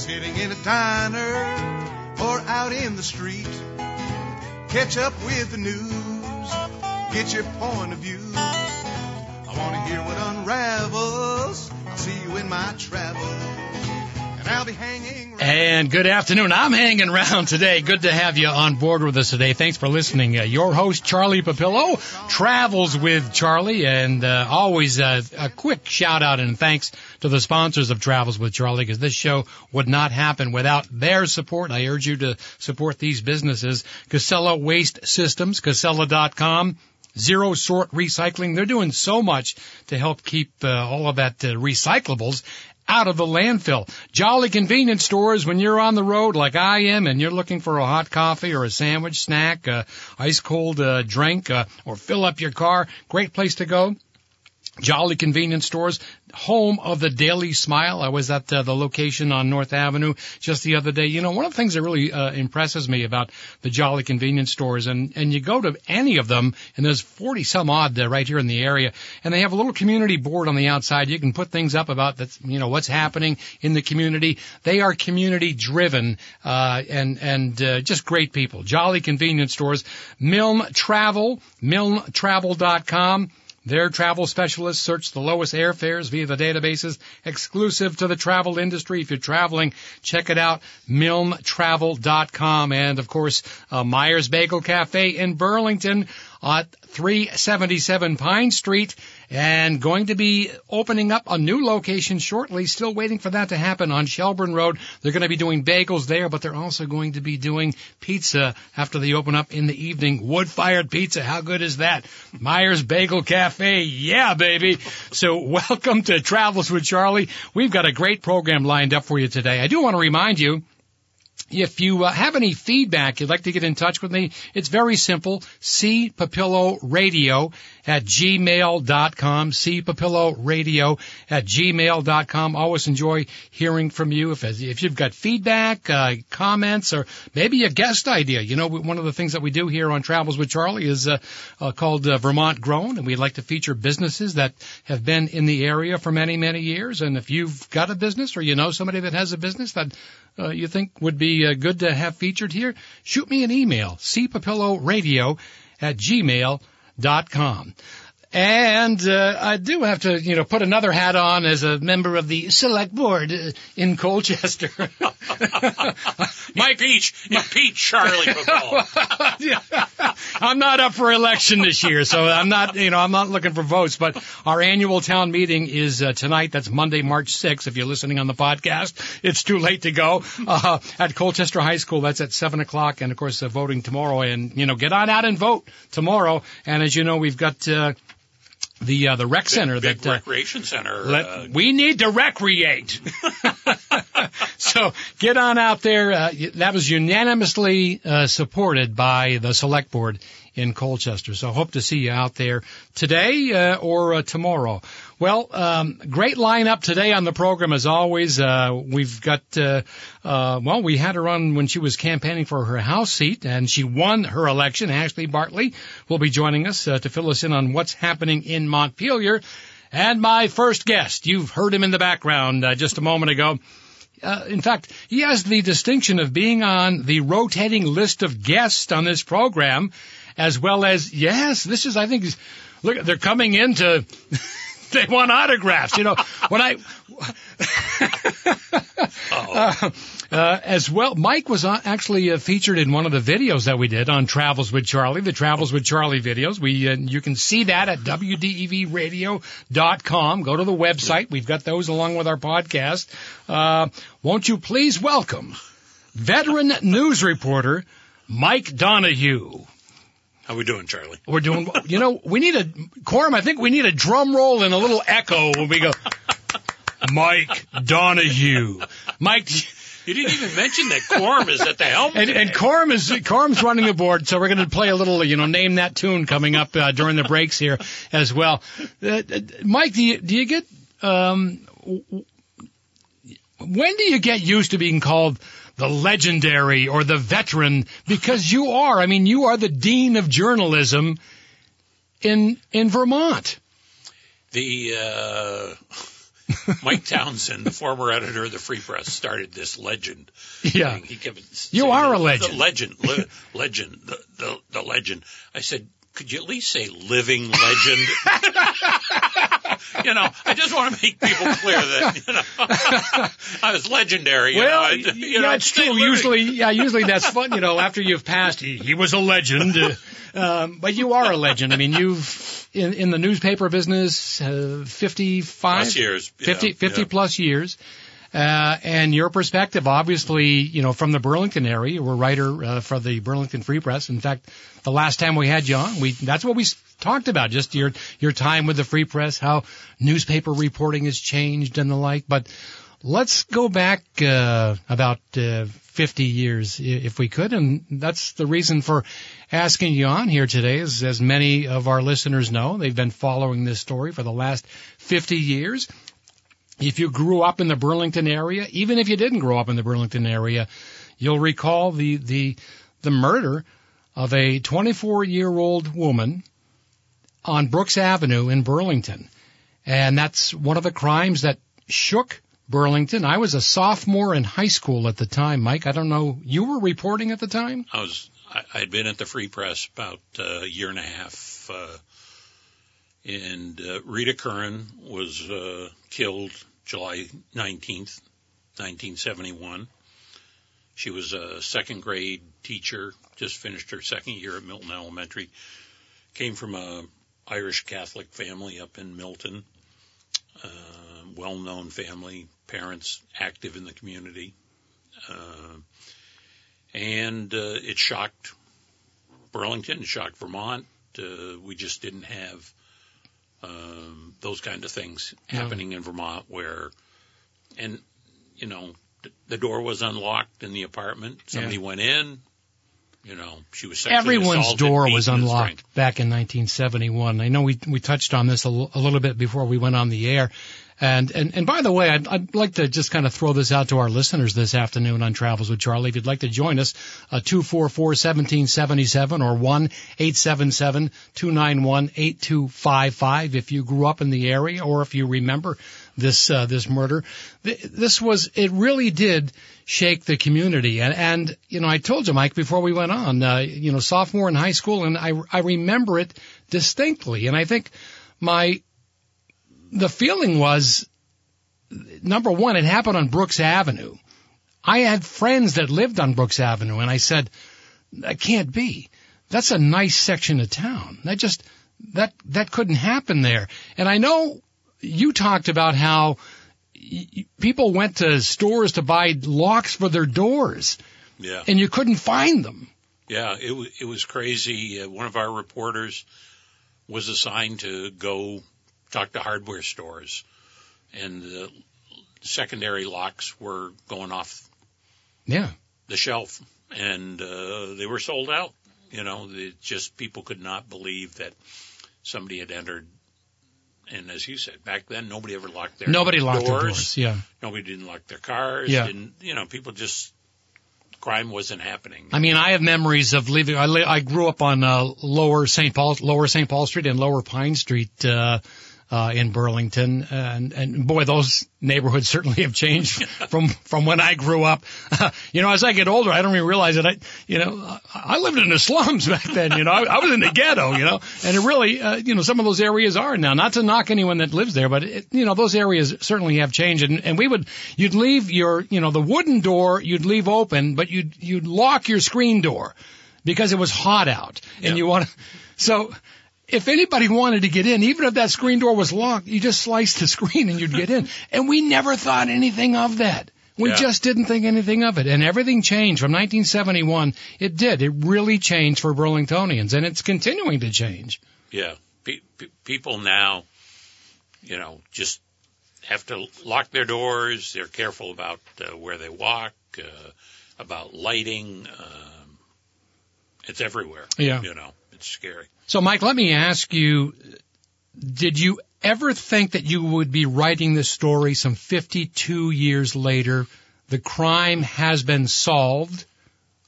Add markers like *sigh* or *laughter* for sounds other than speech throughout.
sitting in a diner or out in the street. Catch up with the news, get your point of view. I want to hear what unravels. I'll see you in my travels. And good afternoon. I'm hanging around today. Good to have you on board with us today. Thanks for listening. Uh, your host, Charlie Papillo, travels with Charlie, and uh, always uh, a quick shout out and thanks to the sponsors of Travels with Charlie, because this show would not happen without their support. I urge you to support these businesses. Casella Waste Systems, Casella.com. Zero sort recycling. They're doing so much to help keep uh, all of that uh, recyclables out of the landfill. Jolly convenience stores when you're on the road like I am and you're looking for a hot coffee or a sandwich, snack, uh, ice cold uh, drink, uh, or fill up your car. Great place to go. Jolly Convenience Stores, home of the Daily Smile. I was at uh, the location on North Avenue just the other day. You know, one of the things that really uh, impresses me about the Jolly Convenience Stores, and and you go to any of them, and there's 40 some odd uh, right here in the area, and they have a little community board on the outside. You can put things up about that, you know, what's happening in the community. They are community driven, uh, and and uh, just great people. Jolly Convenience Stores, Milne Travel, MilneTravel.com. Their travel specialists search the lowest airfares via the databases exclusive to the travel industry. If you're traveling, check it out, milnetravel.com. And of course, uh, Myers Bagel Cafe in Burlington at 377 Pine Street and going to be opening up a new location shortly. Still waiting for that to happen on Shelburne Road. They're going to be doing bagels there, but they're also going to be doing pizza after they open up in the evening. Wood-fired pizza. How good is that? Myers Bagel Cafe. Yeah, baby. So *laughs* welcome to Travels with Charlie. We've got a great program lined up for you today. I do want to remind you if you uh, have any feedback, you'd like to get in touch with me, it's very simple. C Papillo Radio at gmail.com. C Papillo Radio at gmail.com. Always enjoy hearing from you. If, if you've got feedback, uh, comments, or maybe a guest idea. You know, one of the things that we do here on Travels with Charlie is uh, uh, called uh, Vermont Grown, and we'd like to feature businesses that have been in the area for many, many years. And if you've got a business or you know somebody that has a business that uh, you think would be uh, good to have featured here, shoot me an email, cpapilloradio at gmail.com dot com. And uh, I do have to, you know, put another hat on as a member of the select board uh, in Colchester. *laughs* My peach, you peach, Charlie. *laughs* I'm not up for election this year, so I'm not, you know, I'm not looking for votes. But our annual town meeting is uh, tonight. That's Monday, March 6th. If you're listening on the podcast, it's too late to go uh, at Colchester High School. That's at seven o'clock, and of course, uh, voting tomorrow. And you know, get on out and vote tomorrow. And as you know, we've got. Uh, the uh, the rec center big that uh, recreation center. let, uh, we need to recreate. *laughs* so get on out there. Uh, that was unanimously uh, supported by the select board in Colchester. So hope to see you out there today uh, or uh, tomorrow. Well, um, great lineup today on the program as always. Uh, we've got uh, uh, well, we had her on when she was campaigning for her House seat, and she won her election. Ashley Bartley will be joining us uh, to fill us in on what's happening in Montpelier. And my first guest, you've heard him in the background uh, just a moment ago. Uh, in fact, he has the distinction of being on the rotating list of guests on this program, as well as yes, this is I think look they're coming in to *laughs* *laughs* they want autographs. You know when I *laughs* uh, uh, as well. Mike was on, actually uh, featured in one of the videos that we did on Travels with Charlie, the Travels with Charlie videos. We uh, you can see that at wdevradio.com. Go to the website. We've got those along with our podcast. Uh, won't you please welcome veteran news reporter Mike Donoghue. How we doing, Charlie? We're doing, you know, we need a, Quorum, I think we need a drum roll and a little echo when we go, Mike Donoghue. Mike, You didn't even mention that Quorum is at the helm. and, and Corm is Corm's running the board, so we're going to play a little, you know, name that tune coming up uh, during the breaks here as well. Uh, uh, Mike, do you do you get um, when do you get used to being called the legendary or the veteran? Because you are. I mean, you are the dean of journalism in in Vermont. the uh, Mike Townsend, the former editor of the Free Press, started this legend. Yeah. He kept You are a "The legend." legend, le- legend, the, the the legend. I said, could you at least say living legend? *laughs* you know, I just want to make people clear that you know *laughs* I was legendary. You know, Well, you yeah, know, it's true. Usually, yeah, usually that's fun. You know, after you've passed, he, he was a legend. *laughs* Um, but you are a legend. I mean, you've in, in the newspaper business, uh, 55, Plus years, yeah, 50, 50 yeah. plus years. Uh, and your perspective, obviously, you know, from the Burlington area, you were writer uh, for the Burlington Free Press. In fact, the last time we had you on, we that's what we talked about, just your your time with the Free Press, how newspaper reporting has changed and the like. But let's go back uh, about uh, 50 years, if we could, and that's the reason for asking you on here today. Is as many of our listeners know, they've been following this story for the last 50 years if you grew up in the Burlington area, even if you didn't grow up in the Burlington area, you'll recall the the the murder of a 24 year old woman on Brooks Avenue in Burlington. And that's one of the crimes that shook Burlington. I was a sophomore in high school at the time, Mike. I don't know. You were reporting at the time? I was I, I'd been at the Free Press about uh, a year and a half, uh, and uh, Rita Curran was uh, killed July nineteenth, nineteen seventy one. She was a second grade teacher, just finished her second year at Milton Elementary. Came from a Irish Catholic family up in Milton. Uh, well known family, parents active in the community. Uh, and uh, it shocked Burlington, it shocked Vermont. Uh, we just didn't have um, those kind of things happening in Vermont where, and you know, th- the door was unlocked in the apartment. Somebody went in. You know, she was sexually Everyone's door was unlocked back in 1971. I know we we touched on this a, l- a little bit before we went on the air. And, and, and by the way, I'd, I'd like to just kind of throw this out to our listeners this afternoon on Travels with Charlie. If you'd like to join us, uh, 244-1777 or 1-877-291-8255 if you grew up in the area or if you remember this, uh, this murder. This was, it really did shake the community. And, and, you know, I told you, Mike, before we went on, uh, you know, sophomore in high school and I, I remember it distinctly. And I think my, the feeling was number one, it happened on Brooks Avenue. I had friends that lived on Brooks Avenue and I said, that can't be. That's a nice section of town. That just, that, that couldn't happen there. And I know you talked about how y- people went to stores to buy locks for their doors Yeah. and you couldn't find them. Yeah, it was it was crazy. Uh, one of our reporters was assigned to go talk to hardware stores, and the secondary locks were going off Yeah. the shelf, and uh, they were sold out. You know, it just people could not believe that somebody had entered. And as you said, back then nobody ever locked their Nobody locked doors. their doors. Yeah. Nobody didn't lock their cars. Yeah. Didn't you know? People just crime wasn't happening. I mean, I have memories of leaving. I, li- I grew up on uh, Lower St. Paul, Lower St. Paul Street and Lower Pine Street uh, uh, in Burlington, and and boy, those neighborhoods certainly have changed *laughs* from from when I grew up. *laughs* you know, as I get older, I don't even realize that I, you know, I, I lived in the *laughs* slums back then. You know, I, I was in the ghetto. You know, and it really, uh, you know, some of those areas are now. Not to knock anyone that lives there, but it, you know, those areas certainly have changed. And, and we would, you'd leave your, you know, the wooden door you'd leave open, but you'd you'd lock your screen door because it was hot out, and Yeah. you want to. So if anybody wanted to get in, even if that screen door was locked, you just sliced the *laughs* screen and you'd get in. And we never thought anything of that. We Yeah. just didn't think anything of it. And everything changed from 1971. It did. It really changed for Burlingtonians and it's continuing to change. Yeah, pe- pe- people now, you know, just have to lock their doors. They're careful about uh, where they walk, uh, about lighting. Um, it's everywhere. Yeah. You know, it's scary. So, Mike, let me ask you: Did you ever think that you would be writing this story some 52 years later? The crime has been solved.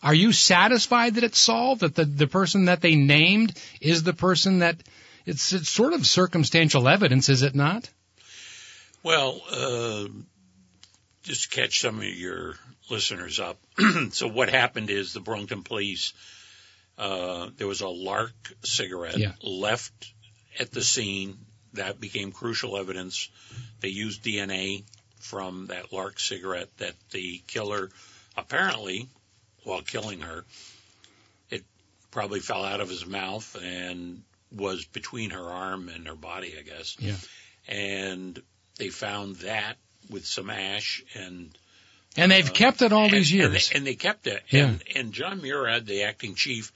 Are you satisfied that it's solved? That the, the person that they named is the person that it's, it's sort of circumstantial evidence, is it not? Well, uh, just to catch some of your listeners up. *clears throat* so what happened is the Burlington police, uh, there was a Lark cigarette Yeah. left at the scene. That became crucial evidence. They used DNA from that Lark cigarette that the killer apparently, while killing her, it probably fell out of his mouth and was between her arm and her body, I guess. Yeah. And they found that with some ash and And they've kept it all and, these and years. they, and they kept it. Yeah. And, and Jon Murad, the acting chief,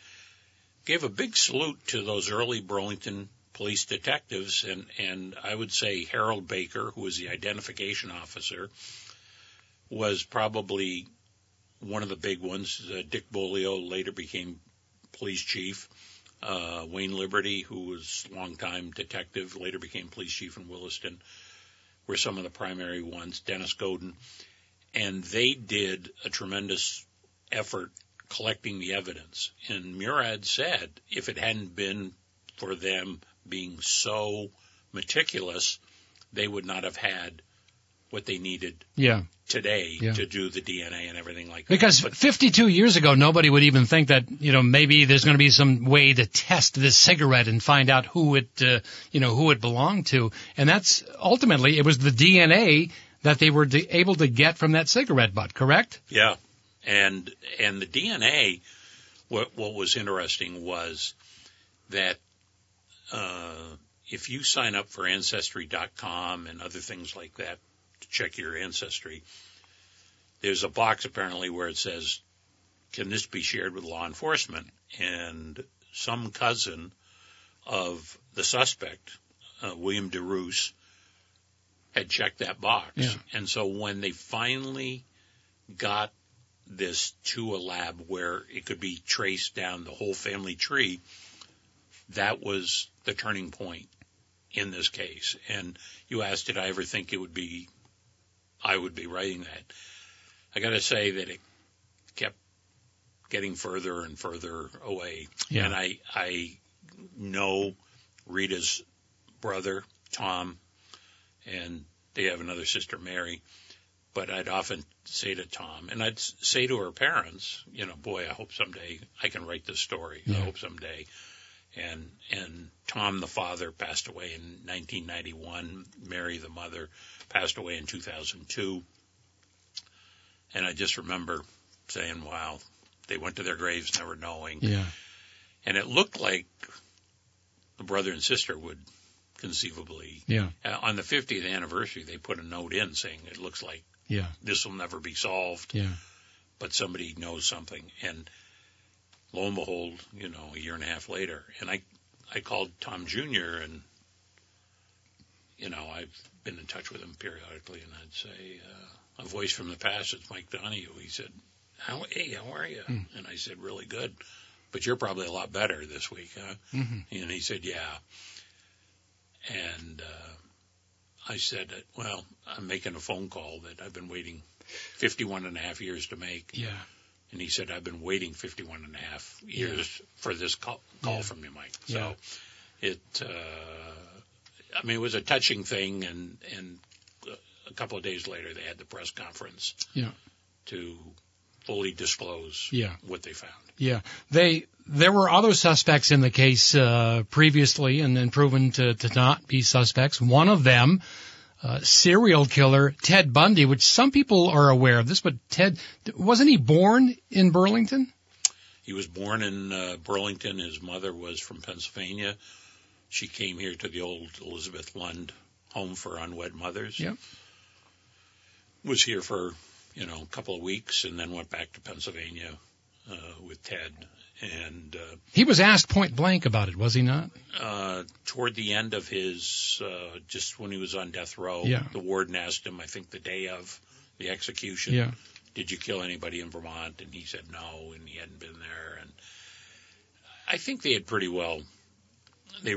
gave a big salute to those early Burlington police detectives, and and I would say Harold Baker, who was the identification officer, was probably one of the big ones. Uh, Dick Bolio later became police chief. Uh, Wayne Liberty, who was longtime detective, later became police chief in Williston, were some of the primary ones. Dennis Godin and they did a tremendous effort collecting the evidence. And Murad said if it hadn't been for them being so meticulous, they would not have had what they needed yeah. today Yeah. to do the DNA and everything like Because that. But 52 years ago, nobody would even think that, you know, maybe there's going to be some way to test this cigarette and find out who it, uh, you know, who it belonged to. And that's ultimately, it was the DNA that they were able to get from that cigarette butt, correct? Yeah, and and the DNA. What what was interesting was that uh, if you sign up for Ancestry.com and other things like that to check your ancestry, there's a box apparently where it says, "Can this be shared with law enforcement?" And some cousin of the suspect, uh, William DeRoos, had checked that box. Yeah. And so when they finally got this to a lab where it could be traced down the whole family tree, that was the turning point in this case. And you asked, did I ever think it would be, I would be writing that? I got to say that it kept getting further and further away. Yeah. And I, I know Rita's brother, Tom, and they have another sister, Mary. But I'd often say to Tom, and I'd say to her parents, you know, boy, I hope someday I can write this story. I hope someday. And and Tom, the father, passed away in 1991. Mary, the mother, passed away in 2002. And I just remember saying, "Wow, they went to their graves never knowing." Yeah. And it looked like the brother and sister would conceivably Yeah. uh, on the 50th anniversary, they put a note in saying it looks like Yeah. this will never be solved, Yeah. but somebody knows something. And lo and behold, you know, a year and a half later, and I, I called Tom Jr. and, you know, I've been in touch with him periodically, and I'd say, uh, a voice from the past, it's Mike Donoghue. He said, "How, hey, how are you?" And I said, "Really good." But you're probably a lot better this week, huh? Mhm. And he said, "Yeah." And uh, I said, "Well, I'm making a phone call that I've been waiting 51 and a half years to make." Yeah. And he said, "I've been waiting 51 and a half years for this call, call Yeah. from you, Mike." Yeah. So it, uh, I mean, it was a touching thing, and and a couple of days later, they had the press conference Yeah. to fully disclose Yeah. what they found. Yeah, they there were other suspects in the case uh, previously, and then proven to, to not be suspects. One of them, uh, serial killer Ted Bundy, which some people are aware of this, but Ted wasn't he born in Burlington? He was born in uh, Burlington. His mother was from Pennsylvania. She came here to the old Elizabeth Lund home for unwed mothers. Yep. Was here for, you know, a couple of weeks and then went back to Pennsylvania with Ted. And uh, He was asked point blank about it, was he not? uh, toward the end of his, uh, just when he was on death row, Yeah. the warden asked him, I think the day of the execution, Yeah. did you kill anybody in Vermont? And he said no, and he hadn't been there. And I think they had pretty well, they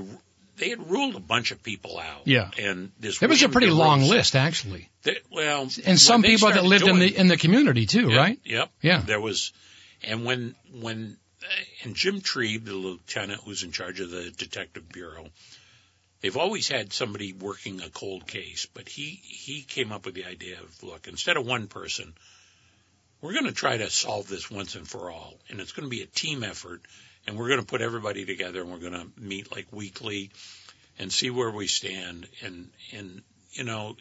they had ruled a bunch of people out. Yeah. And this There was a pretty long list, actually, They, well, and some people that lived in the in the community too, Yep, right? Yep. Yeah. There was, and when when uh, and Jim Trebe, the lieutenant who's in charge of the detective bureau, they've always had somebody working a cold case, but he he came up with the idea of look, instead of one person, we're going to try to solve this once and for all, and it's going to be a team effort, and we're going to put everybody together, and we're going to meet like weekly, and see where we stand, and and you know,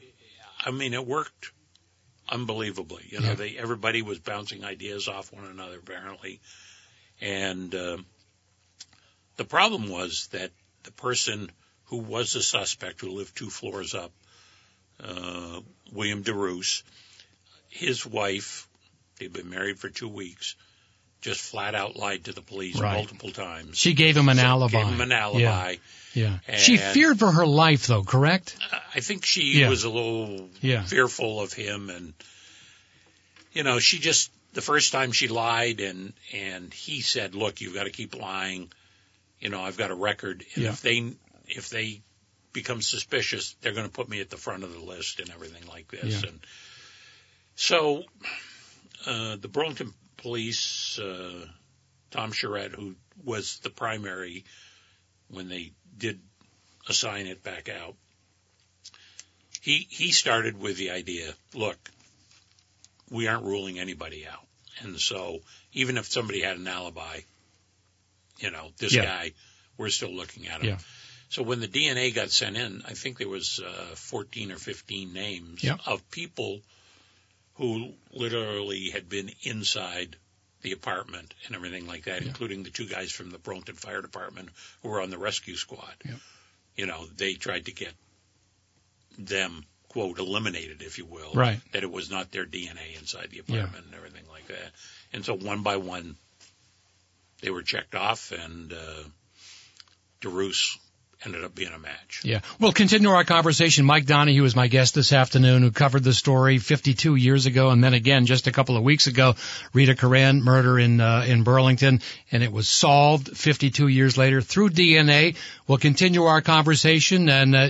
I mean, it worked unbelievably. You know, Yeah. they everybody was bouncing ideas off one another apparently, and uh, the problem was that the person who was the suspect, who lived two floors up, uh, William DeRoos, his wife, they'd been married for two weeks, just flat out lied to the police Right. multiple times. She gave him an So alibi. Gave him an alibi. Yeah. She And- feared for her life, though, correct? I think she Yeah. was a little Yeah. fearful of him, and you know, she just the first time she lied, and and he said, "Look, you've got to keep lying. You know, I've got a record, and Yeah. if they if they become suspicious, they're going to put me at the front of the list and everything like this." Yeah. And so, uh, the Burlington Police, uh, Tom Charette, who was the primary when they did assign it back out, he he started with the idea, look, we aren't ruling anybody out. And so even if somebody had an alibi, you know, this Yeah. guy, we're still looking at him. Yeah. So when the DNA got sent in, I think there was uh, 14 or 15 names of people who literally had been inside the apartment and everything like that, Yeah. including the two guys from the Burlington Fire Department who were on the rescue squad. Yeah. You know, they tried to get them, quote, eliminated, if you will. Right. That it was not their DNA inside the apartment and everything like that. And so one by one, they were checked off, and uh, DeRoos ended up being a match. Yeah. We'll continue our conversation. Mike Donoghue is my guest this afternoon who covered the story 52 years ago and then again just a couple of weeks ago, Rita Curran murder in, uh, in Burlington and it was solved 52 years later through DNA. We'll continue our conversation and, uh,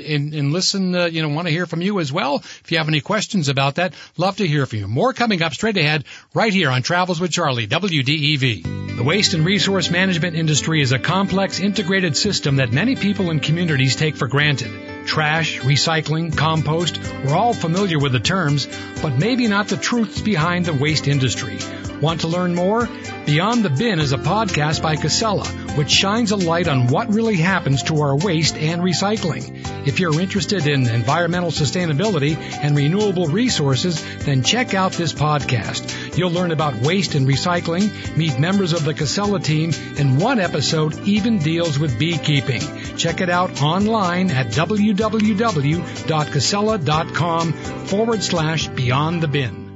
listen, uh, you know, want to hear from you as well. If you have any questions about that, love to hear from you. More coming up straight ahead right here on Travels with Charlie, WDEV. The waste and resource management industry is a complex integrated system that many people and communities take for granted. Trash, recycling, compost, we're all familiar with the terms, but maybe not the truths behind the waste industry. Want to learn more? Beyond the Bin is a podcast by Casella, which shines a light on what really happens to our waste and recycling. If you're interested in environmental sustainability and renewable resources, then check out this podcast. You'll learn about waste and recycling, meet members of the Casella team, and one episode even deals with beekeeping. Check it out online at www.casella.com forward slash beyond the bin.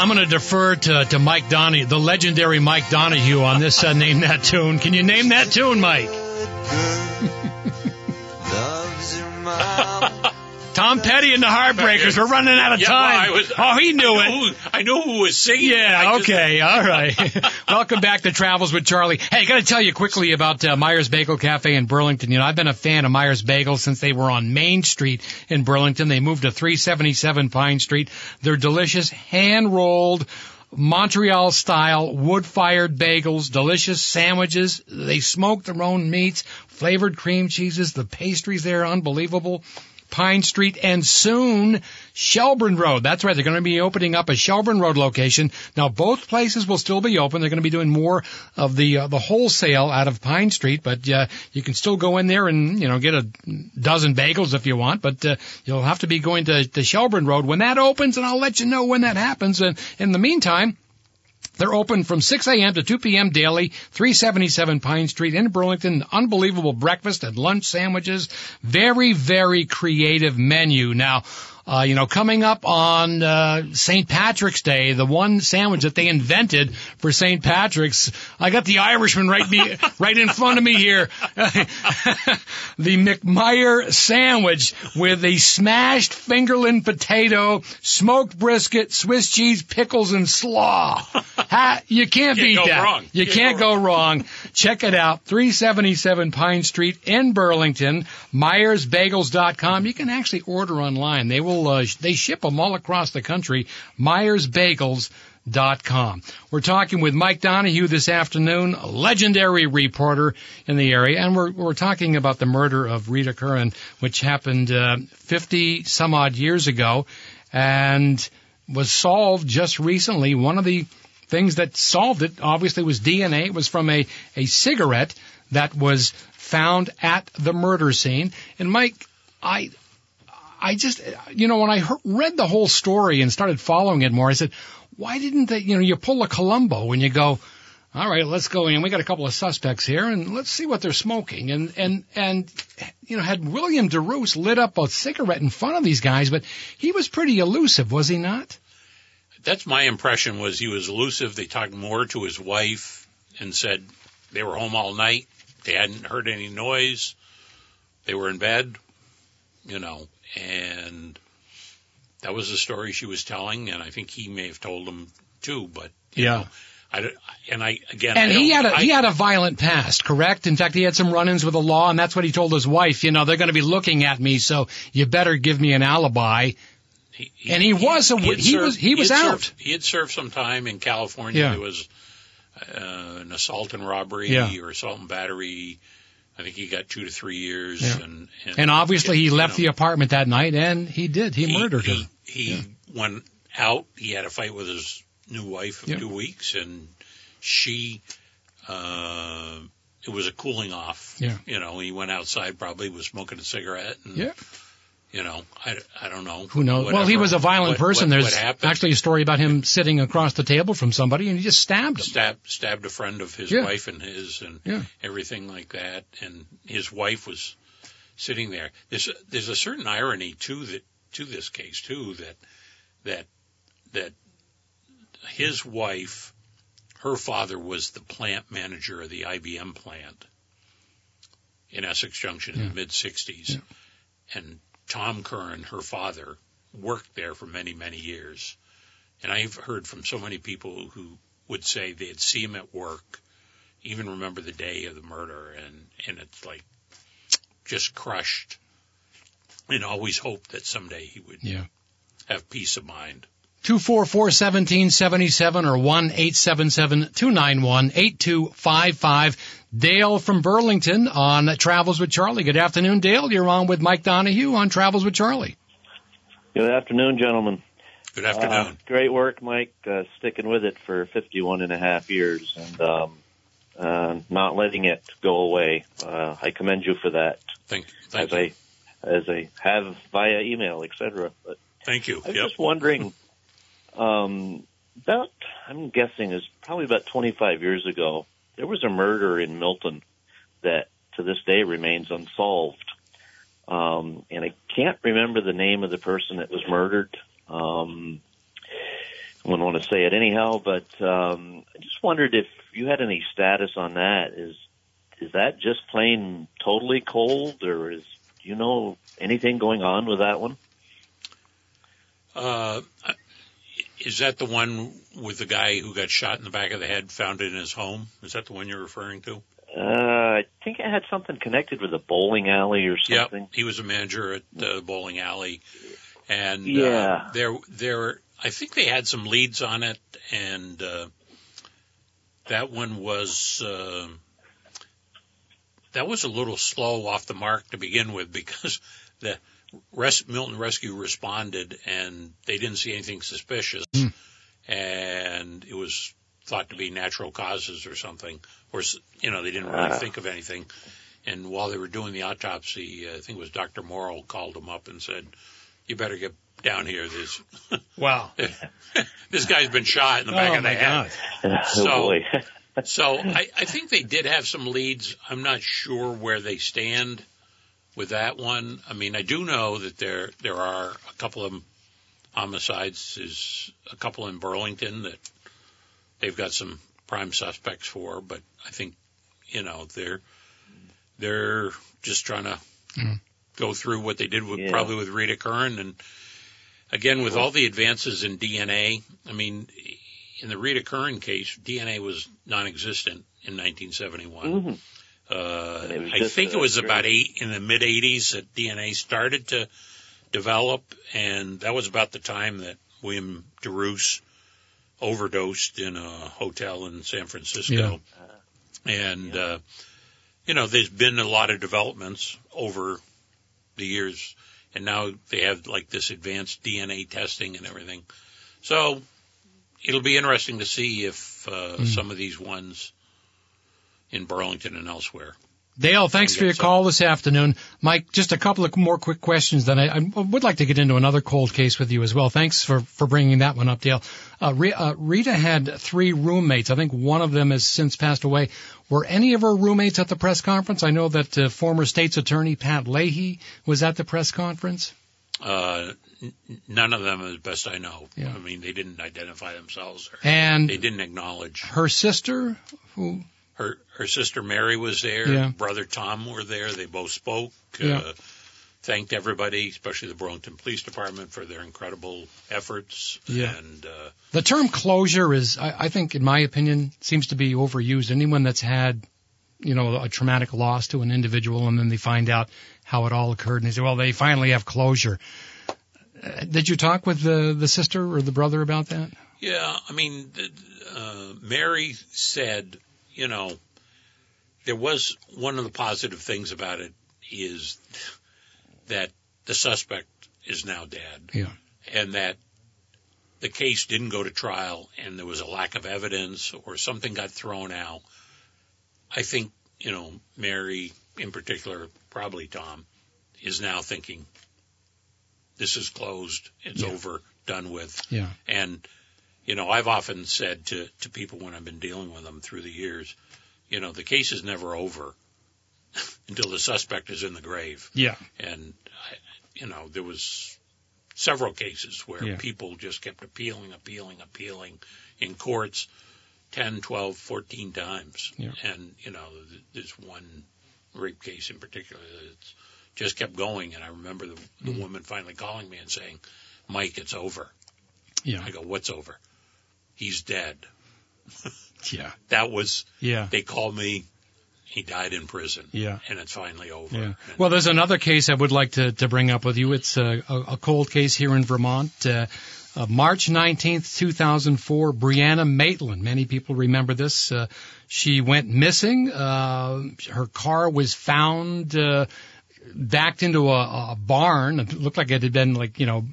I'm going to defer to, to Mike Donoghue, the legendary Mike Donoghue on this uh, Name That Tune. Can you name that tune, Mike? Tom Petty and the Heartbreakers. We're running out of Yeah, time. well, I was- oh, he knew I it. who, I knew who was singing. Yeah, I just- okay, all right. *laughs* *laughs* Welcome back to Travels with Charlie. Hey, got to tell you quickly about uh, Myers Bagel Cafe in Burlington. You know, I've been a fan of Myers Bagel since they were on Main Street in Burlington. They moved to 377 Pine Street. They're delicious, hand-rolled, Montreal style wood-fired bagels, delicious sandwiches. They smoke their own meats, flavored cream cheeses. The pastries there are unbelievable. Pine Street, and soon Shelburne Road. That's right. They're going to be opening up a Shelburne Road location. Now both places will still be open. They're going to be doing more of the uh, the wholesale out of Pine Street, but uh, you can still go in there and you know get a dozen bagels if you want. But uh, you'll have to be going to, to Shelburne Road when that opens, and I'll let you know when that happens. And in the meantime. They're open from 6 a.m. to 2 p.m. daily, 377 Pine Street in Burlington. Unbelievable breakfast and lunch sandwiches. Very, very creative menu. Now, Uh, you know, coming up on uh, St. Patrick's Day, the one sandwich that they invented for St. Patrick's, I got the Irishman right be, *laughs* right in front of me here. *laughs* the McMeyer sandwich with a smashed fingerling potato, smoked brisket, Swiss cheese, pickles, and slaw. Ha, you can't, Can't beat go that. wrong. You Can't can't go go wrong. Check it out. 377 Pine Street in Burlington. MyersBagels.com. You can actually order online. They will, uh, they ship them all across the country. MyersBagels.com. We're talking with Mike Donoghue this afternoon, a legendary reporter in the area, and we're, we're talking about the murder of Rita Curran, which happened, uh, 50 some odd years ago and was solved just recently. One of the things that solved it obviously was DNA. It was from a, a cigarette that was found at the murder scene. And Mike, I, I just, you know, when I heard, read the whole story and started following it more, I said, why didn't they, you know, you pull a Columbo and you go, all right, let's go in. We got a couple of suspects here and let's see what they're smoking. And, and, and, you know, had William DeRoos lit up a cigarette in front of these guys, but he was pretty elusive, was he not? That's my impression was he was elusive. They talked more to his wife and said they were home all night. They hadn't heard any noise. They were in bed, you know, and that was the story she was telling. And I think he may have told them too, but you Yeah. know, I, and I, again, And I he had a I- he had a violent past, correct? In fact, he had some run-ins with the law, and that's what he told his wife. You know, they're going to be looking at me, so you better give me an alibi. He, And he was a- he was- he was out. Served, he had served some time in California. Yeah. There was uh, an assault and robbery Yeah. or assault and battery. I think he got two to three years. Yeah. And, and And obviously, he you left know, the apartment that night, and he did. He, murdered he, her. He went out. He had a fight with his new wife of Yeah. two weeks, and she. Uh, it was a cooling off. Yeah. You know, he went outside, probably was smoking a cigarette. And, Yeah. You know, I, I don't know. Who knows? well, he was a violent what- person. what- There's what actually a story about him sitting across the table from somebody, and he just stabbed him. stabbed stabbed a friend of his Yeah. wife and his and Yeah. everything like that and his wife was sitting there there's a, there's a certain irony to that to this case too that that that his wife her father was the plant manager of the IBM plant in Essex Junction in the mid 60s Yeah. and Tom Curran her father worked there for many many years and I've heard from so many people who would say they'd see him at work, even remember the day of the murder, and and it's like just crushed, and always hoped that someday he would Yeah. have peace of mind. Two four four seventeen seventy seven or one eight seven seven two nine one eight two five five. Dale from Burlington on Travels with Charlie. Good afternoon, Dale. You're on with Mike Donoghue on Travels with Charlie. Good afternoon, gentlemen. Good Uh, afternoon. great work, Mike, uh, sticking with it for 51 and a half years and um, uh, not letting it go away. Uh, I commend you for that, thank, thank as you. I as I have via email, etc. But Thank you. I was Yep. just wondering, um, about I'm guessing is probably about 25 years ago, there was a murder in Milton that to this day remains unsolved. Um, and I can't remember the name of the person that was murdered. Um, I wouldn't want to say it anyhow, but um, I just wondered if you had any status on that. Is is that just plain totally cold, or is do you know anything going on with that one? Uh, is that the one with the guy who got shot in the back of the head, found in his home? Is that the one you're referring to? Uh, I think it had something connected with a bowling alley or something. Yep, he was a manager at the bowling alley, and Yeah. uh, there, there. I think they had some leads on it, and uh, that one was uh, that was a little slow off the mark to begin with *laughs* because the res- Milton Rescue responded and they didn't see anything suspicious, Hmm. and it was thought to be natural causes or something, or s- you know they didn't really Ah. think of anything. And while they were doing the autopsy, uh, I think it was Dr. Morrill called him up and said, "You better get down here. This *laughs* Wow. *laughs* this guy's been shot in the back oh of the my head." God. *laughs* oh So- boy. So I, I think they did have some leads. I'm not sure where they stand with that one. I mean, I do know that there there are a couple of homicides. Is a couple in Burlington that they've got some prime suspects for, but I think you know they're they're just trying to Mm. go through what they did with Yeah. probably with Rita Curran and again with all the advances in DNA. I mean, in the Rita Curran case, DNA was non-existent in 1971. Mhm. Uh, And it was I think it was very- about eight in the mid 80s that DNA started to develop, and that was about the time that William DeRoos overdosed in a hotel in San Francisco. And, uh, you know, there's been a lot of developments over the years, and now they have like this advanced DNA testing and everything. So it'll be interesting to see if uh, Mm. some of these ones in Burlington and elsewhere. Dale, thanks for your so. call this afternoon. Mike, just a couple of more quick questions. Then I, I would like to get into another cold case with you as well. Thanks for, for bringing that one up, Dale. Uh, uh, Rita had three roommates. I think one of them has since passed away. Were any of her roommates at the press conference? I know that uh, former state's attorney Pat Leahy was at the press conference. Uh, n- none of them, as best I know. Yeah. I mean, they didn't identify themselves or And they didn't acknowledge. her sister, who Her her sister Mary was there. Yeah. Brother Tom were there. They both spoke. Yeah. Uh, thanked everybody, especially the Burlington Police Department, for their incredible efforts. Yeah. And uh, The term closure is, I, I think, in my opinion, seems to be overused. Anyone that's had, you know, a traumatic loss to an individual and then they find out how it all occurred and they say, well, they finally have closure. Uh, did you talk with the, the sister or the brother about that? Yeah, I mean, uh, Mary said, you know, there was one of the positive things about it is that the suspect is now dead. Yeah. And that the case didn't go to trial and there was a lack of evidence or something got thrown out. I think, you know, Mary in particular, probably Tom, is now thinking this is closed. It's Yeah. over, done with. Yeah. And, you know, I've often said to, to people when I've been dealing with them through the years, you know, the case is never over *laughs* until the suspect is in the grave. Yeah. And, you know, there was several cases where Yeah. people just kept appealing, appealing, appealing in courts 10, 12, 14 times. Yeah. And, you know, th- there's one rape case in particular that's just kept going. And I remember the, the Mm. woman finally calling me and saying, Mike, it's over. Yeah. I go, what's over? He's dead. *laughs* Yeah. That was, Yeah. they called me, he died in prison. Yeah. And it's finally over. Yeah. And- Well, there's another case I would like to, to bring up with you. It's a, a, a cold case here in Vermont. Uh, uh, March 19th, 2004, Brianna Maitland. Many people remember this. Uh, she went missing. Uh, her car was found uh, backed into a, a barn. It looked like it had been like, you know,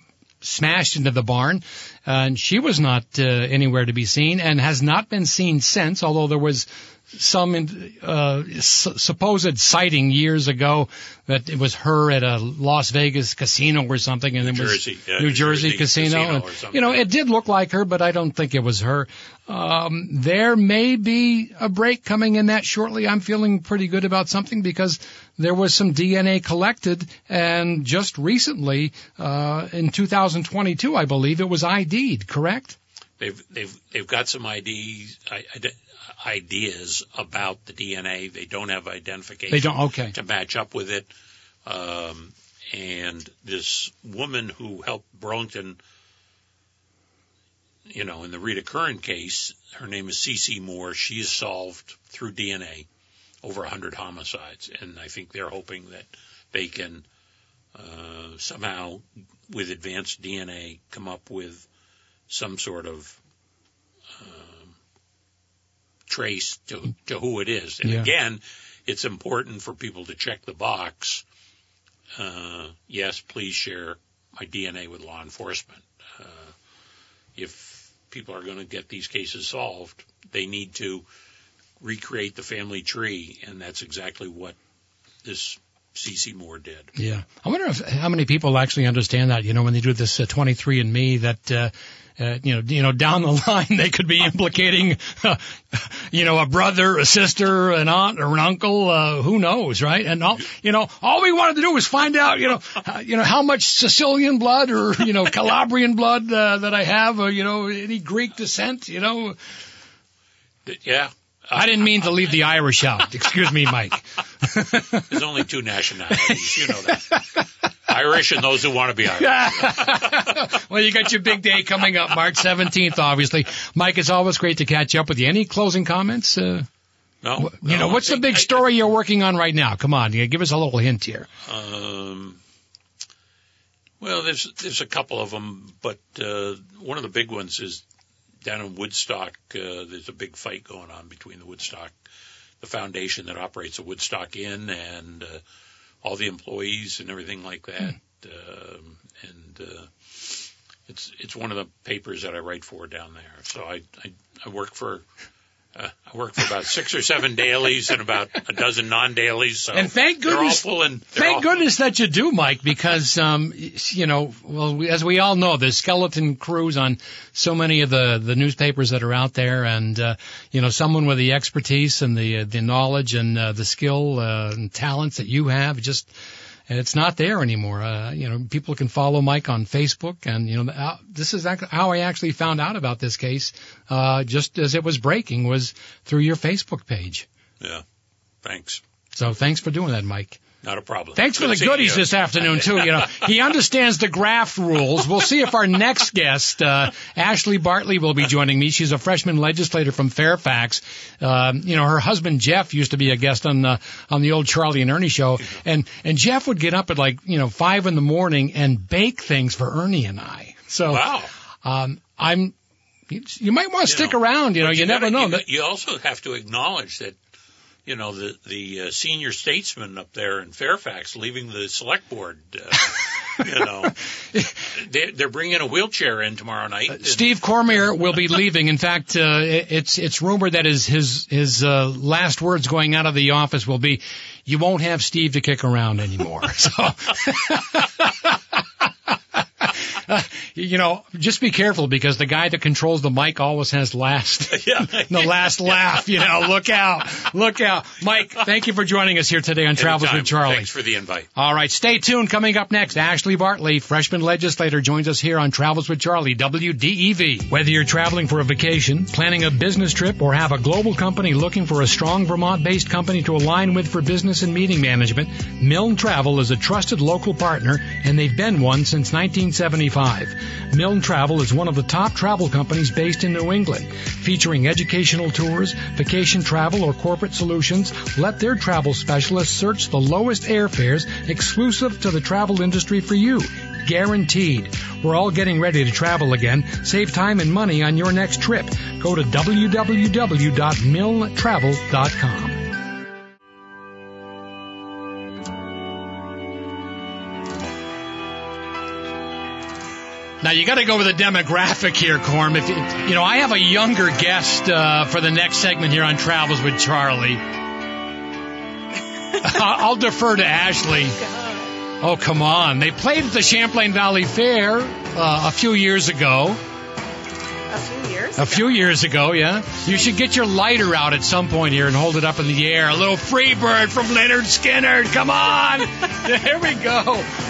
smashed into the barn. And she was not uh, anywhere to be seen and has not been seen since, although there was some uh, s- supposed sighting years ago that it was her at a Las Vegas casino or something, and New it was Jersey, yeah, New New Jersey, Jersey casino. casino and, you know, it did look like her, but I don't think it was her. Um, there may be a break coming in that shortly. I'm feeling pretty good about something because there was some DNA collected, and just recently, uh, in 2022, I believe it was ID'd. Correct? they've they've they've got some IDs, I, I- ideas about the DNA. They don't have identification. They don't. Okay. to match up with it. Um, and this woman who helped Burlington, you know, in the Rita Curran case, her name is Cece Moore. She has solved through DNA over 100 homicides, and I think they're hoping that they can uh, somehow, with advanced DNA, come up with some sort of um, trace to, to who it is. And Yeah. again, it's important for people to check the box. Uh, yes, please share my DNA with law enforcement. Uh, if people are going to get these cases solved, they need to recreate the family tree, and that's exactly what this Cece Moore did. Yeah. I wonder if how many people actually understand that. You know, when they do this uh, 23 and Me, that uh, uh, you know, you know, down the *laughs* line they could be implicating, uh, *laughs* you know, a brother, a sister, an aunt, or an uncle. Uh, who knows, right? And all, you know, all we wanted to do was find out, you know, uh, you know, how much Sicilian blood or you know Calabrian blood uh, that I have, or you know, any Greek descent, you know. Yeah. I didn't mean to leave the Irish out. Excuse me, Mike. *laughs* There's only two nationalities. You know that. Irish and those who want to be Irish. *laughs* well, you got your big day coming up, March 17th, obviously. Mike, it's always great to catch up with you. Any closing comments? Uh, No. you know, what's I the big I- story you're working on right now? Come on, give us a little hint here. Um, well, there's there's a couple of them, but uh, one of the big ones is down in Woodstock. Uh, there's a big fight going on between the Woodstock, the foundation that operates a Woodstock Inn, and uh, all the employees and everything like that. Um, and uh, it's it's one of the papers that I write for down there. So I I, I work for. Uh, I work for about six or seven dailies and about a dozen non-dailies. So And thank goodness- they're Thank goodness that you do, Mike, because um, you know, well, we- as we all know, there's skeleton crews on so many of the the newspapers that are out there, and uh, you know, someone with the expertise and the uh, the knowledge and uh, the skill uh, and talents that you have, just it's not there anymore. Uh, you know, people can follow Mike on Facebook, and you know, uh, this is how I actually found out about this case, uh, just as it was breaking, was through your Facebook page. Yeah. Thanks. So thanks for doing that, Mike. Not a problem. Thanks for the goodies you. this afternoon too. You know, *laughs* he understands the graft rules. We'll see if our next guest, uh, Ashley Bartley, will be joining me. She's a freshman legislator from Fairfax. Um, you know, her husband Jeff used to be a guest on the on the old Charlie and Ernie show, and and Jeff would get up at like you know five in the morning and bake things for Ernie and I. So Wow. um, I'm. You, you might want to stick know, around. You know, you, never gotta- know. You, you also have to acknowledge that, you know, the the uh, senior statesman up there in Fairfax leaving the select board. Uh, you know, *laughs* they, they're bringing a wheelchair in tomorrow night. and- Steve Cormier will be leaving. In fact, uh, it's it's rumored that his his his uh, last words going out of the office will be, "You won't have Steve to kick around anymore." *laughs* So. *laughs* You know, just be careful because the guy that controls the mic always has last, *laughs* Yeah. *laughs* the last laugh. You know, look out, look out. Mike, thank you for joining us here today on Travels with Charlie. Thanks for the invite. All right, stay tuned. Coming up next, Ashley Bartley, freshman legislator, joins us here on Travels with Charlie, WDEV. Whether you're traveling for a vacation, planning a business trip, or have a global company looking for a strong Vermont-based company to align with for business and meeting management, Milne Travel is a trusted local partner, and they've been one since 1975. Milne Travel is one of the top travel companies based in New England, featuring educational tours, vacation travel, or corporate solutions. Let their travel specialists search the lowest airfares exclusive to the travel industry for you. Guaranteed. We're all getting ready to travel again. Save time and money on your next trip. Go to www.milnetravel.com. Now you got to go with a demographic here, Corm. If you, you know, I have a younger guest uh, for the next segment here on Travels with Charlie. *laughs* I'll defer to Ashley. Oh, come on. They played at the Champlain Valley Fair uh, a few years ago. A few years. A few years ago, yeah. You should get your lighter out at some point here and hold it up in the air. A little free bird from Lynyrd Skynyrd. Come on. *laughs* there we go.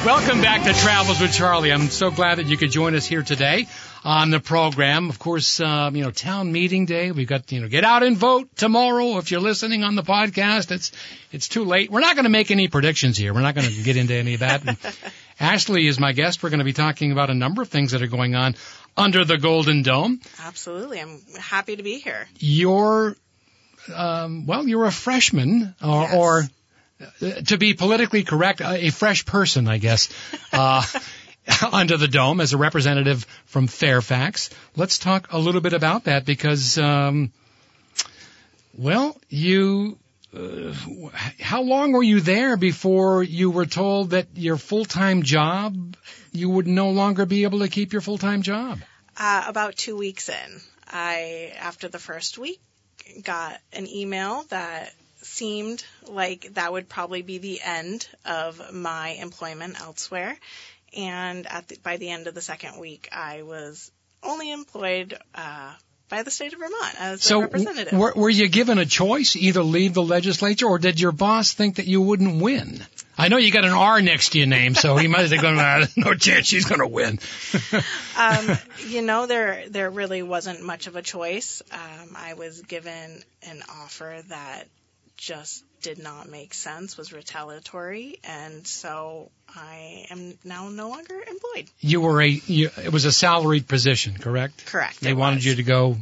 Welcome back to Travels with Charlie. I'm so glad that you could join us here today on the program. Of course, um, you know, town meeting day. We've got, you know, get out and vote tomorrow. If you're listening on the podcast, it's, it's too late. We're not going to make any predictions here. We're not going to get into any of that. And *laughs* Ashley is my guest. We're going to be talking about a number of things that are going on under the Golden Dome. Absolutely. I'm happy to be here. You're, um, well, you're a freshman, or, Yes. or uh, to be politically correct, a a fresh person, I guess, uh, *laughs* under the dome as a representative from Fairfax. Let's talk a little bit about that because, um, well, you. Uh, how long were you there before you were told that your full-time job, you would no longer be able to keep your full-time job? Uh, about two weeks in, I, after the first week, got an email that seemed like that would probably be the end of my employment elsewhere. And at the, by the end of the second week, I was only employed uh, by the state of Vermont as So, a representative. were, were you given a choice, either leave the legislature, or did your boss think that you wouldn't win? I know you got an R next to your name, so he might have gone, "Ah, no chance she's going to win. *laughs* um, *laughs* you know, there there really wasn't much of a choice. Um, I was given an offer that just did not make sense, was retaliatory, and so I am now no longer employed. You were a, you, it was a salaried position, correct? Correct. They wanted was. you to go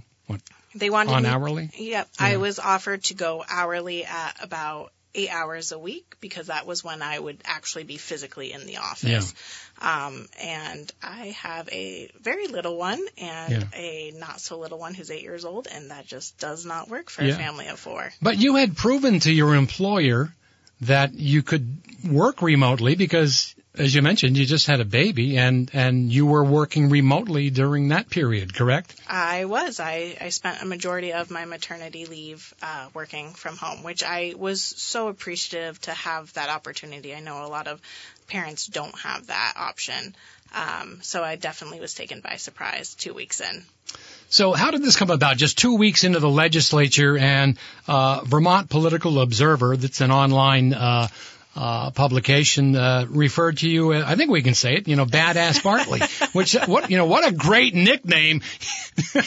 They wanted on me- hourly? Yep. I was offered to go hourly at about eight hours a week because that was when I would actually be physically in the office. Um, and I have a very little one and Yeah. a not so little one who's eight years old, and that just does not work for Yeah. a family of four. But you had proven to your employer that you could work remotely because, as you mentioned, you just had a baby and, and you were working remotely during that period, correct? I was. I, I spent a majority of my maternity leave uh, working from home, which I was so appreciative to have that opportunity. I know a lot of parents don't have that option. Um, so I definitely was taken by surprise two weeks in. So how did this come about? Just two weeks into the legislature and uh, Vermont Political Observer, that's an online uh, uh, publication, uh, referred to you. Uh, I think we can say it. You know, Badass Bartley. *laughs* which what you know what a great nickname. *laughs*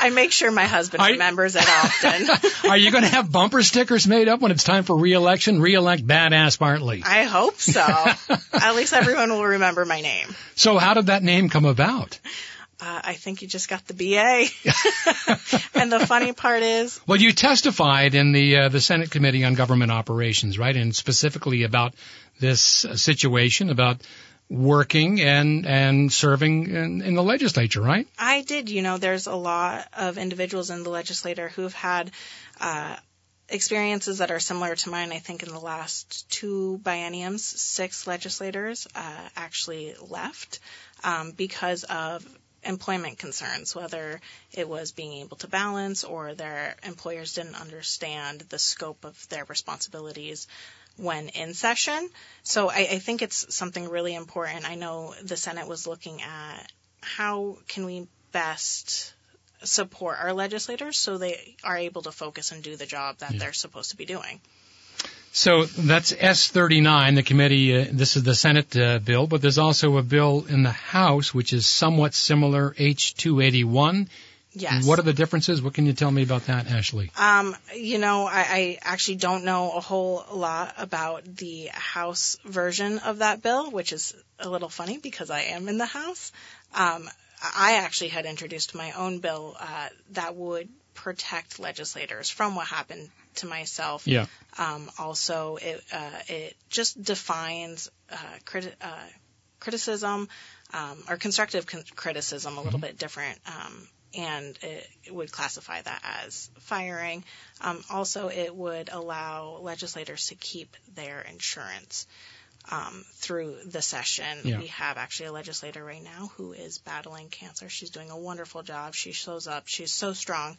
I make sure my husband I- remembers it often. *laughs* Are you going to have bumper stickers made up when it's time for reelection? Reelect Badass Bartley. I hope so. At least everyone will remember my name. So how did that name come about? Uh, I think you just got the BA. *laughs* and the funny part is, Well, you testified in the uh, the Senate Committee on Government Operations, right, and specifically about this uh, situation about working and and serving in, in the legislature, right? I did, you know, there's a lot of individuals in the legislature who've had uh, experiences that are similar to mine. I think in the last two bienniums, six legislators uh, actually left um, because of employment concerns, whether it was being able to balance or their employers didn't understand the scope of their responsibilities when in session. So I, I think it's something really important. I know the Senate was looking at how can we best support our legislators so they are able to focus and do the job that they're supposed to be doing. So that's S39, the committee. Uh, this is the Senate uh, bill, but there's also a bill in the House which is somewhat similar, H281. Yes. What are the differences? What can you tell me about that, Ashley? Um, you know, I, I actually don't know a whole lot about the House version of that bill, which is a little funny because I am in the House. Um, I actually had introduced my own bill uh, that would protect legislators from what happened to myself. Yeah. Um, also, it uh, it just defines uh, criti- uh, criticism um, or constructive con- criticism a little bit different, um, and it, it would classify that as firing. Um, also, it would allow legislators to keep their insurance. Um, through the session, Yeah. we have actually a legislator right now who is battling cancer. She's doing a wonderful job. She shows up. She's so strong.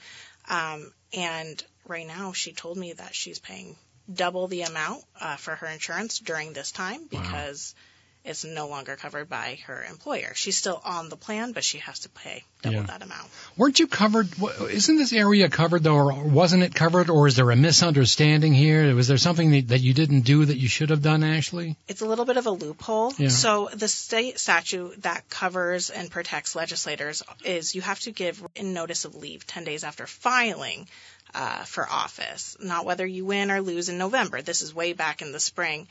Um, and right now, she told me that she's paying double the amount uh, for her insurance during this time because it's no longer covered by her employer. She's still on the plan, but she has to pay double Yeah. that amount. Weren't you covered? Isn't this area covered though, or wasn't it covered, or is there a misunderstanding here? Was there something that, that you didn't do that you should have done, Ashley? It's a little bit of a loophole. Yeah. So the state statute that covers and protects legislators is you have to give written notice of leave 10 days after filing uh, for office, not whether you win or lose in November. This is way back in the spring.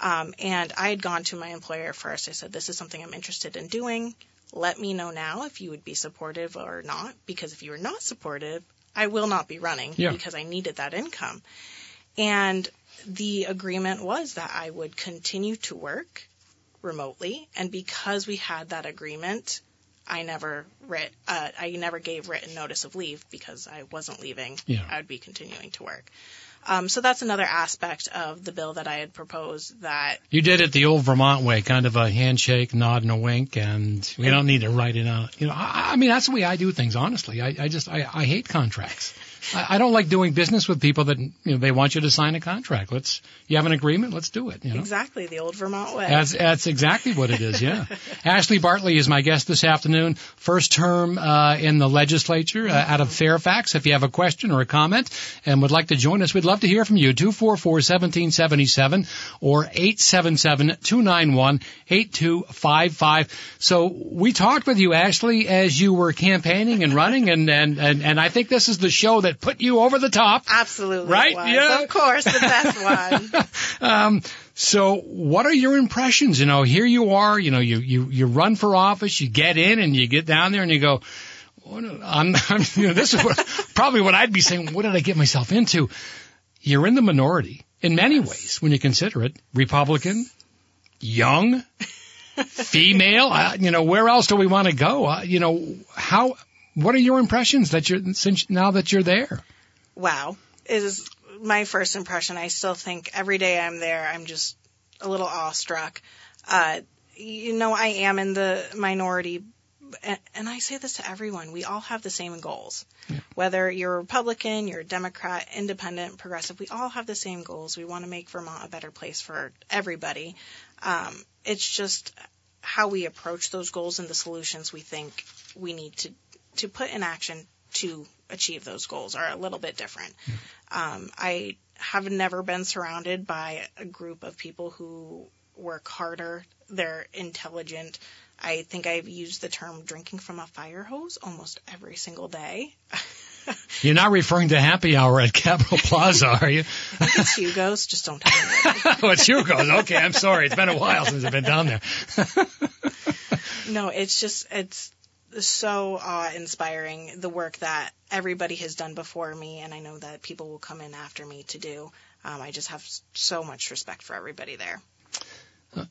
Um, and I had gone to my employer first. I said, this is something I'm interested in doing. Let me know now if you would be supportive or not, because if you are not supportive, I will not be running Yeah. because I needed that income. And the agreement was that I would continue to work remotely, and because we had that agreement, I never writ, uh, I never gave written notice of leave because I wasn't leaving. Yeah. I would be continuing to work. Um, so that's another aspect of the bill that I had proposed that You did it the old Vermont way, kind of a handshake, nod, and a wink, and we don't need to write it out. You know, I, I mean, that's the way I do things. Honestly, I, I just I, I hate contracts. I, I don't like doing business with people that you know they want you to sign a contract. Let's you have an agreement, let's do it. You know. exactly the old Vermont way. That's that's exactly what it is. Yeah. *laughs* Ashley Bartley is my guest this afternoon. First term uh, in the legislature uh, out of Fairfax. If you have a question or a comment and would like to join us, we'd love to hear from you. Two four four seventeen seventy seven or eight seven seven two nine one eight two five five. So we talked with you, Ashley, as you were campaigning and running, and and and, and I think this is the show that put you over the top. Absolutely, Right? Yeah. of course, the best *laughs* one. Um, so what are your impressions? You know, here you are, you know, you, you, you run for office, you get in and you get down there and you go, I'm, *laughs* I'm, you know, this is what, *laughs* probably what I'd be saying. What did I get myself into? You're in the minority in many ways when you consider it. Republican, young, female, uh, you know, where else do we want to go? Uh, you know, how, what are your impressions that you're, since now that you're there? wow is my first impression. I still think every day I'm there, I'm just a little awestruck. Uh, you know, I am in the minority, and, I say this to everyone. We all have the same goals. Whether you're a Republican, you're a Democrat, independent, progressive, we all have the same goals. We want to make Vermont a better place for everybody. Um, it's just how we approach those goals and the solutions we think we need to to put in action to achieve those goals are a little bit different. Um, I have never been surrounded by a group of people who work harder. They're intelligent. I think I've used the term drinking from a fire hose almost every single day. *laughs* You're not referring to happy hour at Capitol Plaza, *laughs* are you? It's Hugo's, just don't tell me. *laughs* What's your goes? Okay, I'm sorry. It's been a while since I've been down there. No, it's just it's so awe inspiring the work that everybody has done before me, and I know that people will come in after me to do. Um, I just have so much respect for everybody there.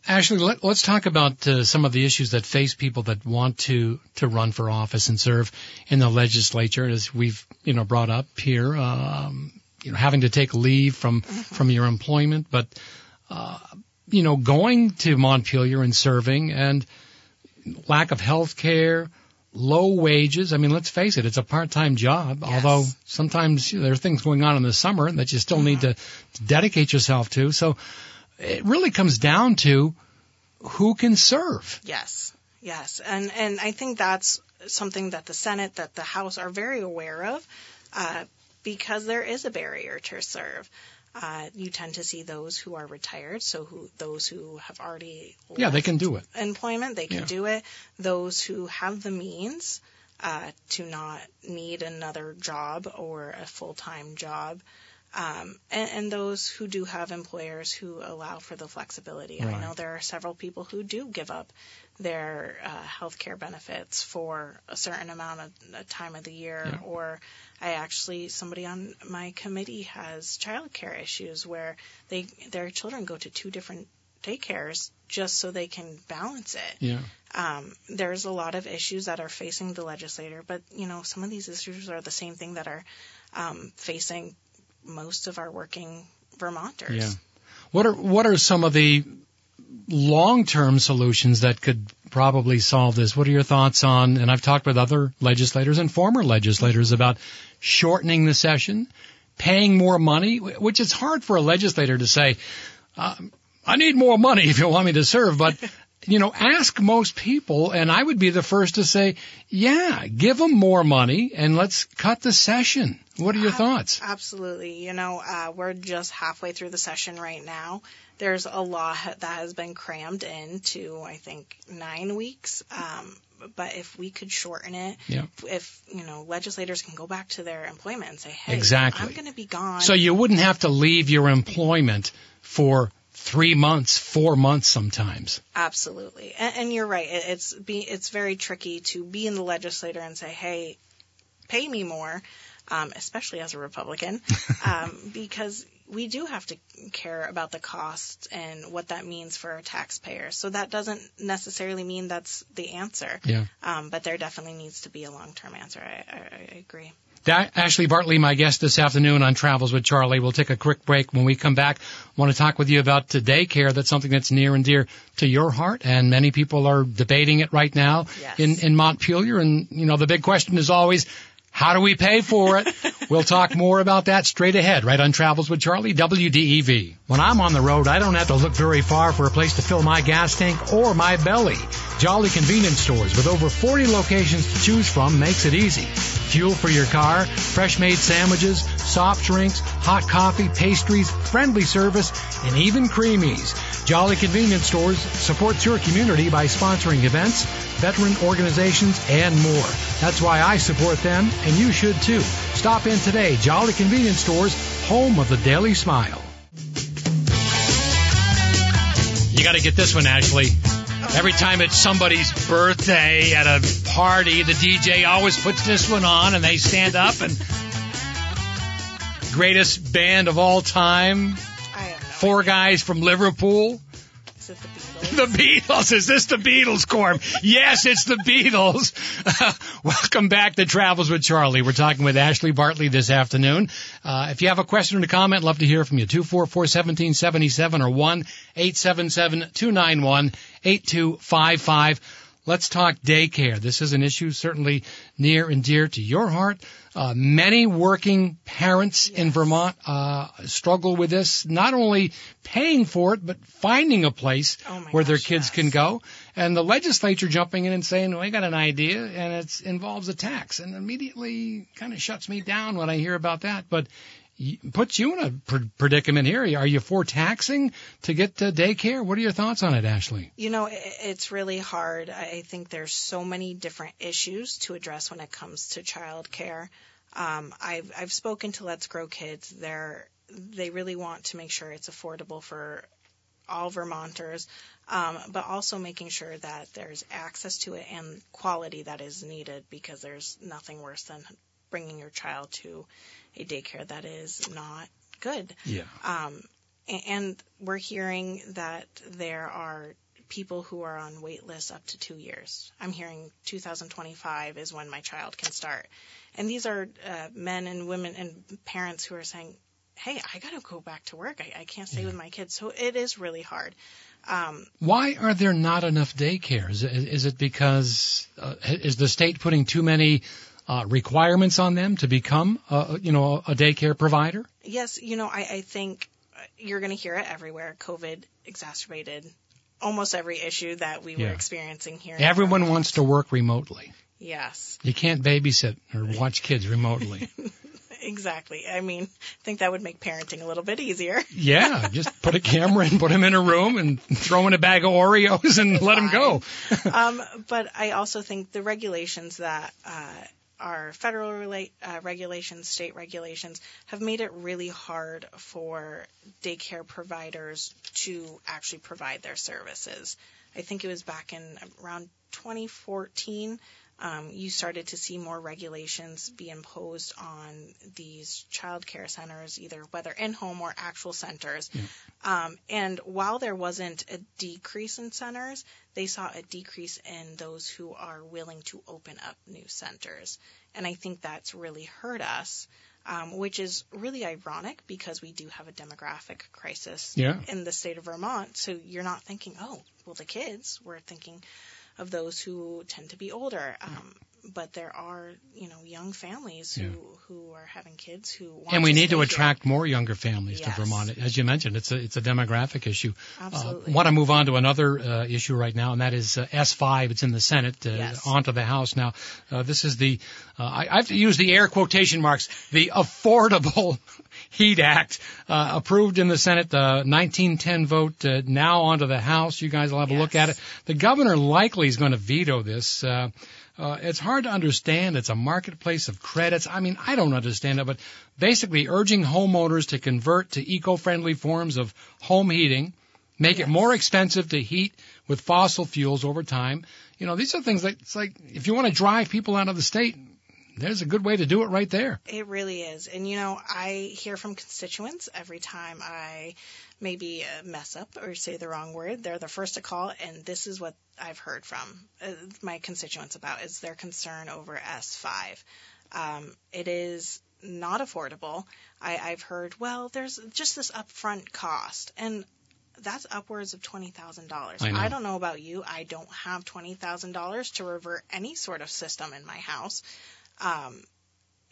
Ashley, let, us talk about uh, some of the issues that face people that want to to run for office and serve in the legislature, as we've you know brought up here. Um, you know, having to take leave from from your employment, but uh, you know, going to Montpelier and serving, and lack of health care, low wages. I mean, let's face it, it's a part-time job, Yes. although sometimes you know, there are things going on in the summer that you still need to, to dedicate yourself to. So it really comes down to who can serve. Yes, yes, and and I think that's something that the Senate, that the House are very aware of, uh, because there is a barrier to serve. Uh, you tend to see those who are retired, so who those who have already Yeah, they can do it. employment, they can Yeah. do it. Those who have the means uh, to not need another job or a full time job. Um, and, and those who do have employers who allow for the flexibility. I know there are several people who do give up their uh, health care benefits for a certain amount of uh, time of the year, Yeah. or I actually somebody on my committee has childcare issues where they their children go to two different daycares just so they can balance it. Yeah. Um, there's a lot of issues that are facing the legislator, but you know some of these issues are the same thing that are um, facing most of our working Vermonters. Yeah. What are what are some of the long-term solutions that could probably solve this? What are your thoughts on? And I've talked with other legislators and former legislators about shortening the session, paying more money, which is hard for a legislator to say. Um, I need more money if you want me to serve, but *laughs* you know, ask most people, and I would be the first to say, yeah, give them more money and let's cut the session. What are your thoughts? Absolutely. You know, uh, we're just halfway through the session right now. There's a lot that has been crammed into, I think, nine weeks. Um, but if we could shorten it, Yeah. if, you know, legislators can go back to their employment and say, hey, Exactly. I'm going to be gone. So you wouldn't have to leave your employment for three months, four months sometimes. Absolutely, and, and you're right. It, it's be it's very tricky to be in the legislator and say, "Hey, pay me more," um, especially as a Republican, *laughs* um, because we do have to care about the costs and what that means for our taxpayers. So that doesn't necessarily mean that's the answer, Yeah. um, but there definitely needs to be a long-term answer. I, I, I agree. Da- Ashley Bartley, my guest this afternoon on Travels with Charlie. We'll take a quick break. When we come back, I want to talk with you about daycare. That's something that's near and dear to your heart, and many people are debating it right now Yes. in, in Montpelier. And, you know, the big question is always, how do we pay for it? we'll talk more about that straight ahead, right on Travels with Charlie, WDEV. When I'm on the road, I don't have to look very far for a place to fill my gas tank or my belly. Jolly Convenience Stores with over 40 locations to choose from makes it easy. Fuel for your car, fresh made sandwiches, soft drinks, hot coffee, pastries, friendly service, and even creamies. Jolly Convenience Stores supports your community by sponsoring events, veteran organizations, and more. That's why I support them, and you should too. Stop in today. Jolly Convenience Stores, home of the Daily Smile. You got to get this one, Ashley. Every time it's somebody's birthday at a party, the DJ always puts this one on and they stand up and greatest band of all time, I have no four guys from Liverpool. *laughs* The Beatles. Is this the Beatles, Corm? Yes, it's the Beatles. *laughs* welcome back to Travels with Charlie. We're talking with Ashley Bartley this afternoon. Uh, if you have a question or a comment, love to hear from you. 244-1777 or 1-877-291-8255. Let's talk daycare. This is an issue certainly near and dear to your heart. Uh, many working parents in Vermont uh, struggle with this, not only paying for it, but finding a place Oh where their kids yes. can go. And the legislature jumping in and saying, well, I got an idea, and it involves a tax. And immediately kind of shuts me down when I hear about that. But puts you in a pr- predicament here. Are you for taxing to get to daycare? What are your thoughts on it, Ashley? You know, it's really hard. I think there's so many different issues to address when it comes to childcare. Um, I've I've spoken to Let's Grow Kids. They're they really want to make sure it's affordable for all Vermonters, um, but also making sure that there's access to it and quality that is needed because there's nothing worse than bringing your child to a daycare that is not good. Yeah. Um, and we're hearing that there are people who are on wait lists up to two years. I'm hearing 2025 is when my child can start. And these are uh, men and women and parents who are saying, hey, I got to go back to work. I, I can't stay with my kids. So it is really hard. Um, Why are there not enough daycares? Is, is it because uh, is the state putting too many uh, requirements on them to become, uh, you know, a daycare provider? yes, you know, I, I think you're going to hear it everywhere. COVID exacerbated almost every issue that we were experiencing here. Everyone wants to work remotely. Yes. You can't babysit or watch kids remotely. *laughs* Exactly. I mean, I think that would make parenting a little bit easier. Yeah, *laughs* just put a camera and put them in a room and throw in a bag of Oreos and let them go. *laughs* um, but I also think the regulations that uh, are federal uh, regulations, state regulations, have made it really hard for daycare providers to actually provide their services. I think it was back in around 2014. Um, you started to see more regulations be imposed on these child care centers, either whether in home or actual centers. Um, and while there wasn't a decrease in centers, they saw a decrease in those who are willing to open up new centers. And I think that's really hurt us, um, which is really ironic because we do have a demographic crisis Yeah. in the state of Vermont. So you're not thinking, oh, well, the kids. We're thinking of those who tend to be older. Um, but there are, you know, young families who, Yeah. who are having kids who want And we need stay to here. attract more younger families Yes. to Vermont. As you mentioned, it's a it's a demographic issue. Absolutely. Uh, want to move on to another uh, issue right now, and that is uh, S5. It's in the Senate, uh, Yes. onto the House now. Uh, this is the uh, I, I have to use the air quotation marks. The Affordable *laughs* Heat Act, uh, approved in the Senate, the 1910 vote, uh, now onto the House. You guys will have a look at it. The governor likely is going to veto this. Uh, it's hard to understand. It's a marketplace of credits. I mean, I don't understand it, but basically urging homeowners to convert to eco-friendly forms of home heating, make it more expensive to heat with fossil fuels over time. You know, these are things like, it's like, if you want to drive people out of the state, There's a good way to do it right there. It really is. And, you know, I hear from constituents every time I maybe uh, mess up or say the wrong word. They're the first to call, and this is what I've heard from uh, my constituents about is their concern over S5. Um, it is not affordable. I, I've heard, well, there's just this upfront cost. And that's upwards of twenty thousand dollars. I. I don't know about you. I don't have twenty thousand dollars to revert any sort of system in my house. Um,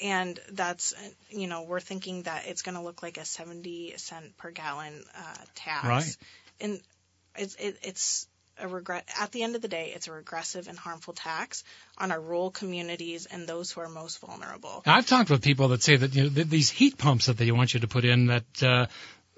and that's you know we're thinking that it's going to look like a 70 cent per gallon uh, tax Right. and it's it, it's a regret at the end of the day it's a regressive and harmful tax on our rural communities and those who are most vulnerable I've talked with people that say that you know, th- these heat pumps that they want you to put in that uh,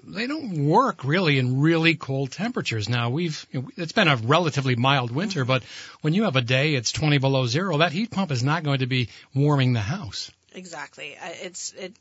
they don't work really in really cold temperatures. Now we've it's been a relatively mild winter, but when you have a day it's 20 below zero, that heat pump is not going to be warming the house. Exactly. Uh, It's it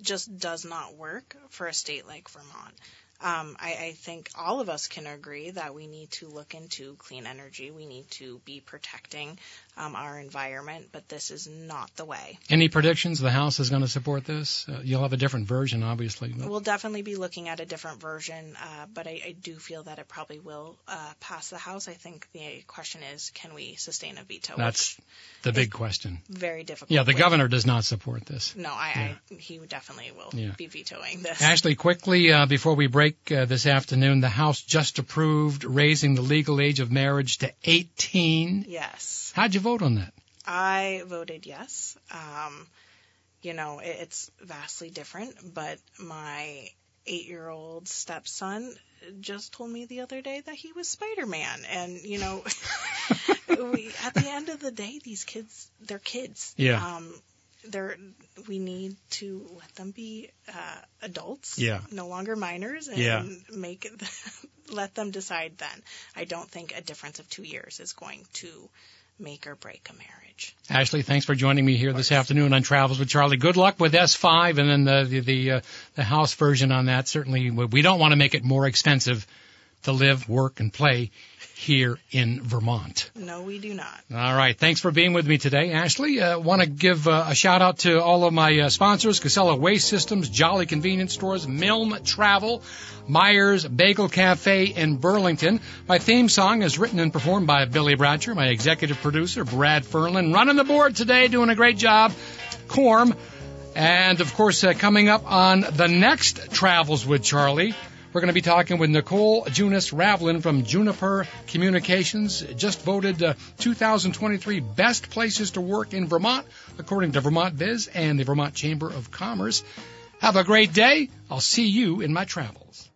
just does not work for a state like Vermont. Um, I, I think all of us can agree that we need to look into clean energy. We need to be protecting um, our environment, but this is not the way. Any predictions the House is going to support this? Uh, you'll have a different version, obviously. but- We'll definitely be looking at a different version, uh, but I, I do feel that it probably will uh, pass the House. I think the question is, can we sustain a veto? That's the big question. Very difficult. Yeah, the with- governor does not support this. No, I, I he definitely will Yeah. be vetoing this. Ashley, quickly uh, before we break uh, this afternoon, the House just approved raising the legal age of marriage to 18. yes. How'd you vote on that? I voted yes. Um, you know, it, it's vastly different, but my eight year old stepson just told me the other day that he was Spider Man. And, you know, *laughs* we, at the end of the day, these kids, they're kids. Yeah. Um, they're, we need to let them be uh, adults, Yeah. no longer minors, and Yeah. make it, *laughs* let them decide then. I don't think a difference of two years is going to make or break a marriage. Ashley, thanks for joining me here this afternoon on Travels with Charlie. Good luck with S5 and then the the the, uh, the house version on that. Certainly, we we don't want to make it more expensive to live, work, and play here in Vermont. No, we do not. All right. Thanks for being with me today, Ashley. Uh, want to give uh, a shout out to all of my uh, sponsors, Casella Waste Systems, Jolly Convenience Stores, Milne Travel, Myers Bagel Cafe in Burlington. My theme song is written and performed by Billy Bratcher, my executive producer, Brad Furlan, running the board today, doing a great job. Corm. And of course, uh, coming up on the next Travels with Charlie, we're going to be talking with Nicole Junas Ravlin from Juniper Communications, just voted uh, 2023 best places to work in Vermont, according to Vermont Biz and the Vermont Chamber of Commerce. Have a great day. I'll see you in my travels.